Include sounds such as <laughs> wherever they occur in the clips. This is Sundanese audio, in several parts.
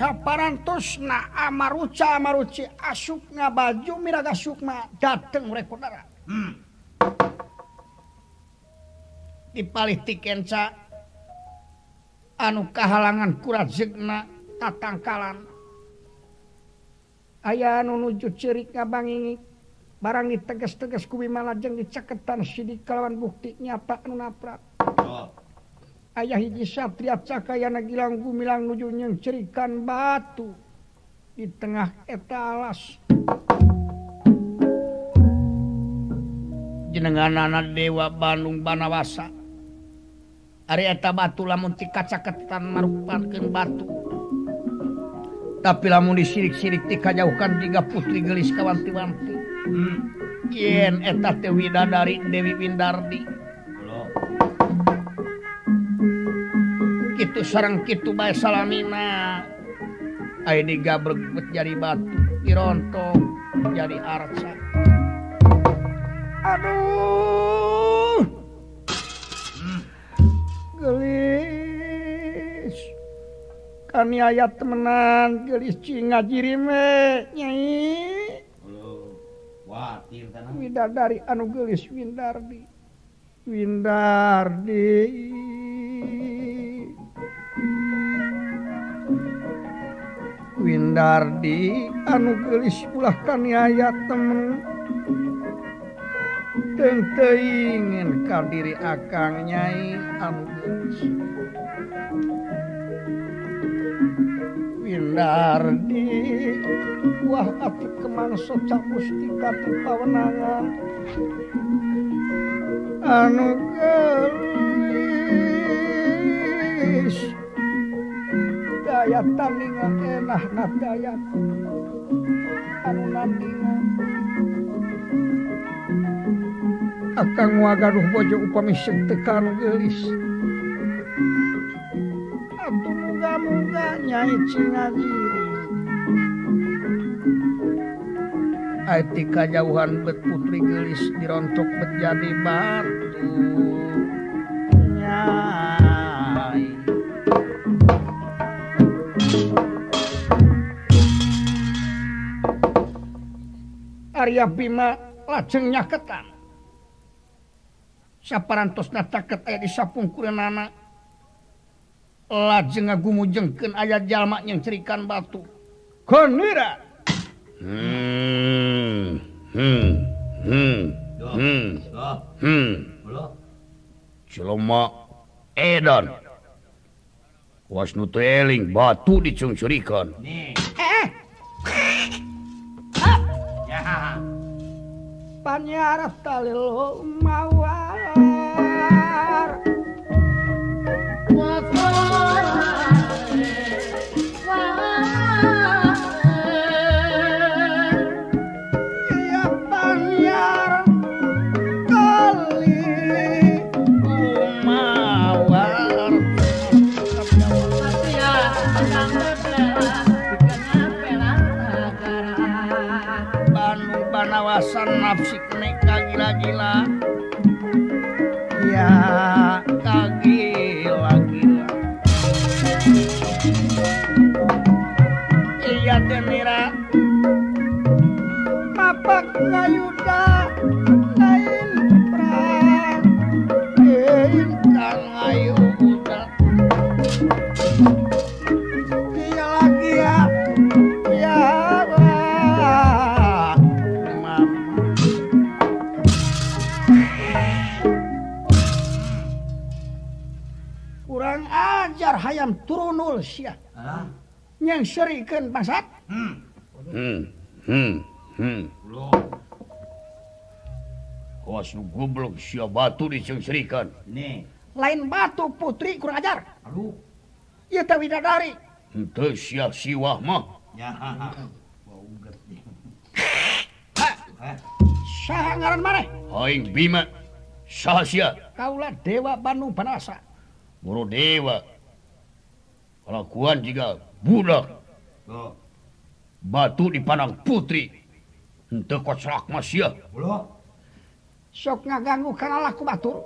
saparantosna amaruca maruci asukna baju miraga sukma dateng mereka saudara hmm. dipalih tikenca anu kahalangan kurat zegna tatangkalan. Aya anu nuju cirik ngabangingi barang diteges-teges kubi malajeng diceketan sidik kalawan bukti nyata anu naprat ayah hiji Satria Cakayana Gilang Gumilang nuju yang cerikan batu di tengah etalas jenengan anak Dewa Bandung Banawasa. Ari eta batu lamun ti kacaketan merupakan batu. Tapi lamun disirik-sirik ti dikajauhkan tiga putri gelis kawanti-wanti. Hmm. yen eta teh widadari Dewi Windardi. itu sarang Kitu bay salamina Ayo digabrek jadi batu dirontok jadi arsa aduh. Gelis. Kami ayat temenan gelis cinga jirime nyai. Widar dari anu gelis Windardi. Windardi. Windardi anu anugelis pulahkan ayat temen. Ingin kadiri akang nyai anu gelis Windardi wah ati kemansut socak mustika pawenangan anu anugelis tandingan enak Dayat akan wagaruh bojo upami tekan gelis Abdul muga-muga nyai Cina diri Aiti kajauhan bet putri gelis dirontok menjadi batu Arya Bima lajeng nyaketan saparantos nataket aya disapung kurenana lajeng ngagumujengkeun aya jalma yang cerikan batu. Konira hmm hmm hmm hmm hmm. Ciloma Edan. Wasnu eling batu dicungcurikan. Nih. panyarat talil mawa. panawasan nafsi kene kagila-gila. Ya. Rusia yang serikan pasat hmm. hmm. hmm. hmm. goblok si batu diserikan lain batu putri kurang ajar. Aduh. Ya tapi dari itu siwah mah. Sah ngaran mana? Aing bima. Sah sia? Kaulah dewa Bandung panasa buru dewa. kelakuan juga budak. Batu di Padang Putri kocrak kocelak masya sok ngaganggu karena laku batur.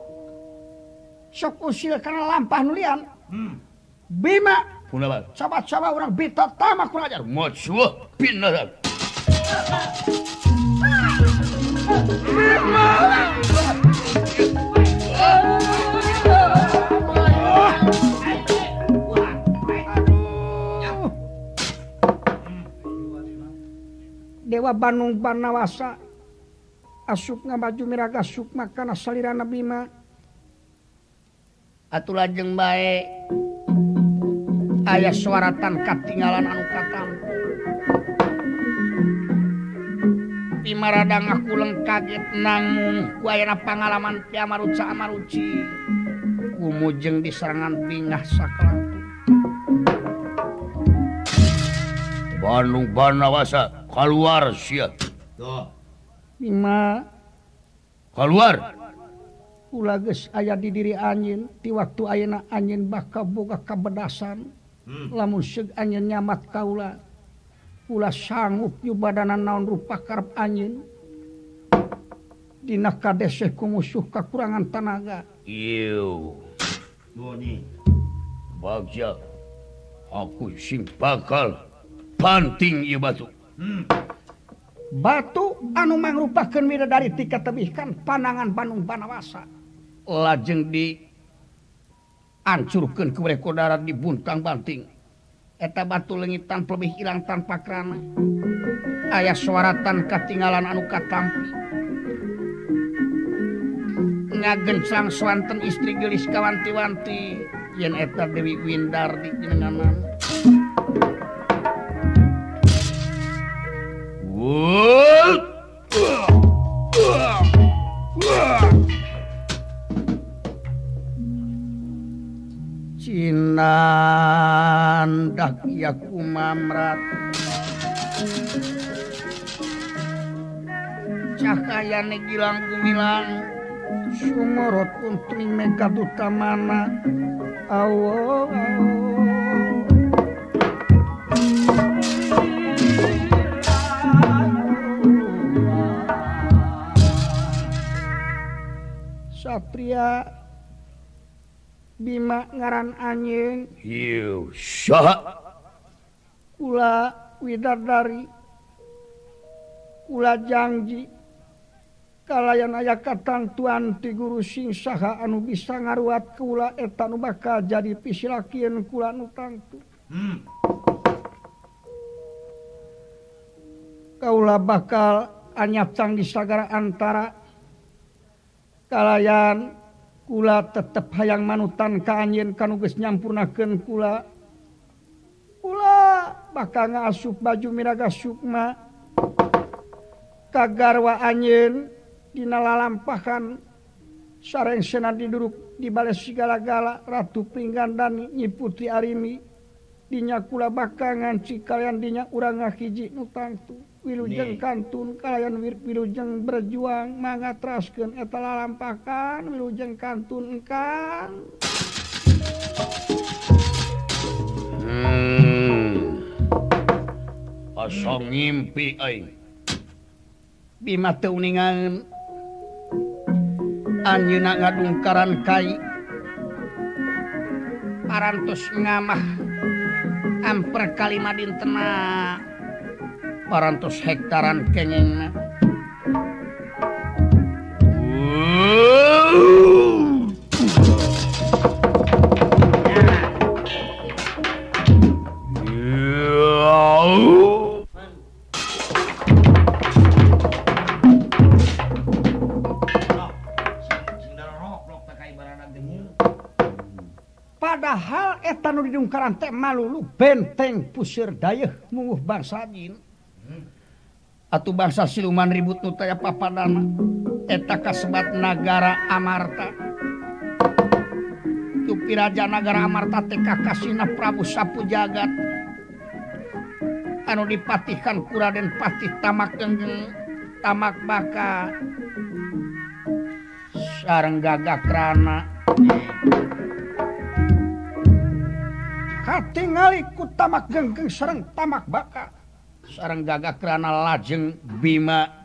Sok usil karena lampah nulian hmm. bima punabal coba-coba orang bita tamak kurang ajar. Mocuh pindah Bima! Dewa Bandung Barnawasa. Asupna baju miraga Sukma karena salirana Bima. Atuh lajeng baik ayah suaratan katinggalan anu katam. Pimaradang aku leng kaget nangung ku ayana pangalaman ti amaruca amaruci. Kumujeng di serangan bingah sakelang. Bandung Barnawasa. keluar keluar. Ulages ayah di diri angin di waktu ayeuna angin bakal boga kebedasan hmm. lamun seug angin nyamat kaula pula sanggup yu badanan naon rupa karep angin dina kadeseh ku musuh kekurangan tenaga ieu. Boni bagja aku sing bakal panting ieu batu. hmm. batu anu mangrupakan mida dari tiket tebihkan panangan Bandung Banawasa lajeng di ancurkan kepada kodarat di buntang banting. Eta batu lengitan lebih hilang tanpa kerana ayah suaratan ketinggalan anu katampi. Ngagencang swanten istri gelis kawanti-wanti. Yen eta Dewi Windardi jenenganan. Cinandak yaku mamrat Cahayane gilang gumilang. Sumorot untung mekadutamana Awau satria Bima ngaran anjing pula widardari. Pula janji. Kalayan aya katang tuan ti guru sing saha anu bisa ngaruat kula etan bakal jadi pisilakian kula nu tangtu. Hmm. kaula bakal anyap di sagara antara kalayan kula tetap hayang manutan kaanyin kanuges nyampurnaken kula. Kula bakal ngasup baju miraga Sukma. Kagarwa anyin dinalalampahan sareng senat diduruk di Bales segala-gala Ratu pinggan dan nyi putri Arimi. Dinya kula bakangan ci kalian dinya urang ngahiji nutangtu wilujeng kantun kalian wir wilujeng berjuang manga trasken eta lalampakan wilujeng kantun kan hmm. asong ngimpi aing. Bima teu ningan anjeuna ngadungkaran kai. Parantos ngamah. Amper kalima dintena 400 hektaran kengeng padahal etan didungkaran teh malulu benteng pusir dayeh munguh atau bangsa siluman ribut Nutaya papadana. Eta kasebat negara Amarta. Tupi Raja negara Amarta TK Kasina Prabu Sapu Jagat. Anu dipatihkan Kuraden Patih tamak genggeng tamak baka. Sarang gagak krana katingali ku tamak genggeng sarang tamak baka. sarang gagah kerana lajeng Bima.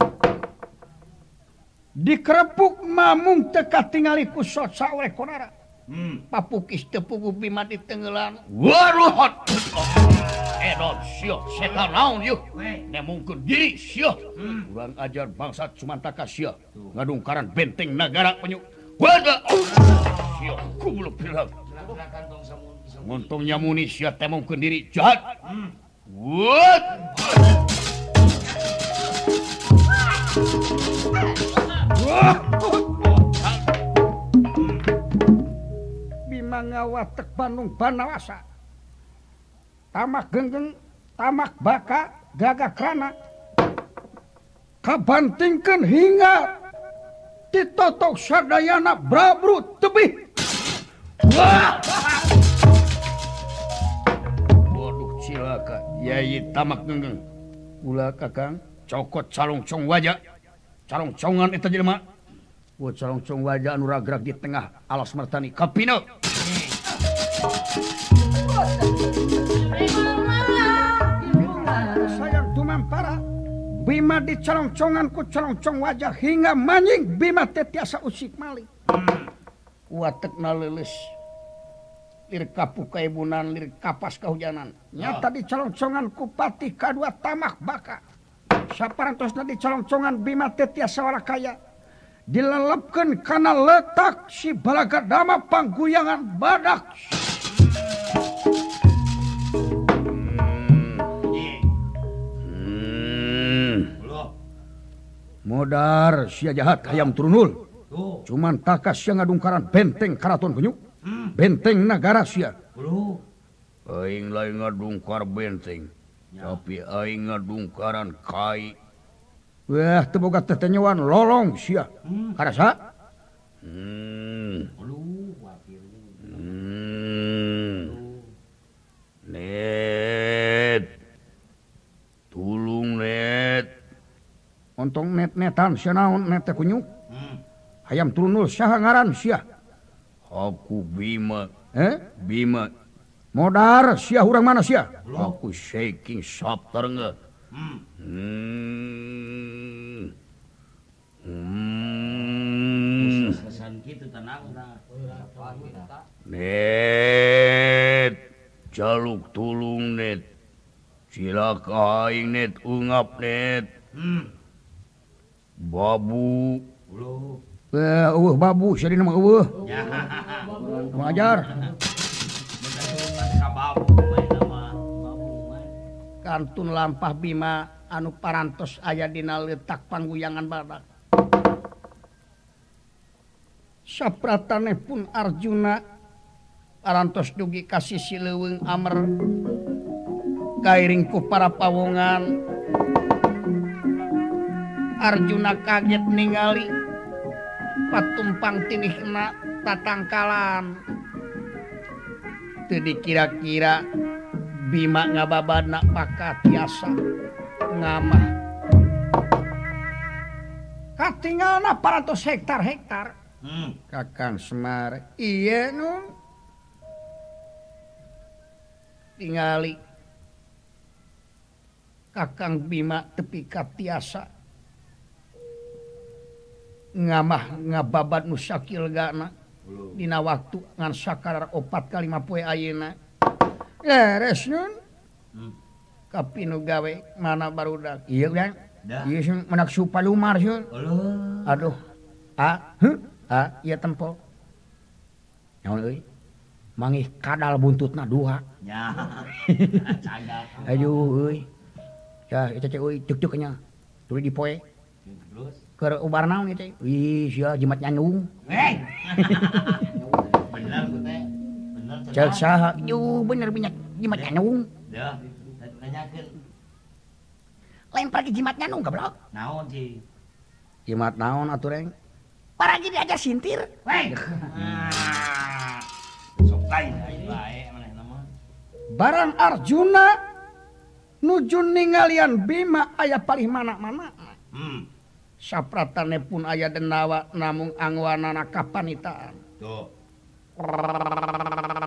Dikerepuk mamung teka tingali ku soca oleh konara. Hmm. papukis tepuku Bima di tenggelan. Waruhot! Eh, Edot sio setan naon yuk. Nemung diri sio. Kurang ajar bangsa cuma taka sio ngadungkaran benteng negara penyuk wada sio kubuluk bilang. Untungnya muni sia temung kendiri jahat. Hmm. What? Bimangawatek Bandung Banawasa. Tamak genggeng, tamak baka, gaga krana. Kabantingkan hingga ditotok sadayana brabru tebih. Wah! Yayi tamak genggeng Ula kakang. Cokot calong cong wajah. Calong congan itu jelma calong cong wajah anu ragrag di tengah alas mertani kapino. Sayang dumampara Bima di calong congan ku calong cong wajah hingga manjing Bima tetiasa usik malik. Watek nalelis kapukabunan lirik kapas kehujanan nyata ah. dicolongcongan kupati K2 tamak baka. Sapparantusnya dicolongcongan Bima Tetia sawwara kaya. Dilelepkan karena letak si balaga dama pangguyangan badak. Hmm. Modar sia jahat ayam turunul. Cuman takas yang ngadungkaran benteng karaton penyuk hmm. benteng negara Asia lain ngadungkar benteng ya. tapi ngadungkaran Kai. Wah teboga tetenyawan lolong si hmm. hmm. hmm. net. Tulung net. Untung net netan sia naon net teh kunyuk Hayam turunul saha ngaran Syiah aku Bima. Eh? Bima. Modar Syah orang mana Syah aku shaking softer nge hmm. hmm. hmm. net. Jaluk tulung net. Silaka aing net. Ungap net. Hmm. babu. Loh. Eh, uh, babu jadi nama uh. <laughs> wajar kantun lampah Bima anu parantos aya dina letak pangguyangan badak sapratane pun Arjuna parantos dugi kasih si sileweng Amer. Kairingku para pawongan. Arjuna kaget ningali patumpang tinih kena tatangkalan jadi kira-kira Bima ngababana pakat biasa ngamah. Katingal na para ratus hektar hektar? Hmm. kakang semar. Iya nun tingali. Kakang bima tepi katiasa ngamah ngababat nusakil gana. Dina waktu ngan sakar opat kalima poe ayeuna. Leres nun hmm. kapinu gawe mana barudak iya kan iya sun. Menak supa lumar sun. Aduh. A huh? a iya tempo naon euy? Mangih kadal buntutna dua nya <laughs> aduh euy. Ya itu cek euy tuk-tuknya tuluy di poe. Terus ubar naon itu ih sia jimat nyanyung hey. <laughs> bener bener cek saha? Yo bener minyak jimat nyanyung ya lempar ke jimat nyanyung goblok. Naon sih jimat naon atuh reng? Para gini aja sintir. Hey. <laughs> sok lain barang Arjuna nuju ninggalian Bima ayah paling mana mana hmm. sapratane pun ayah denawa namung angwanana kapanitaan. Tuh. <laughs>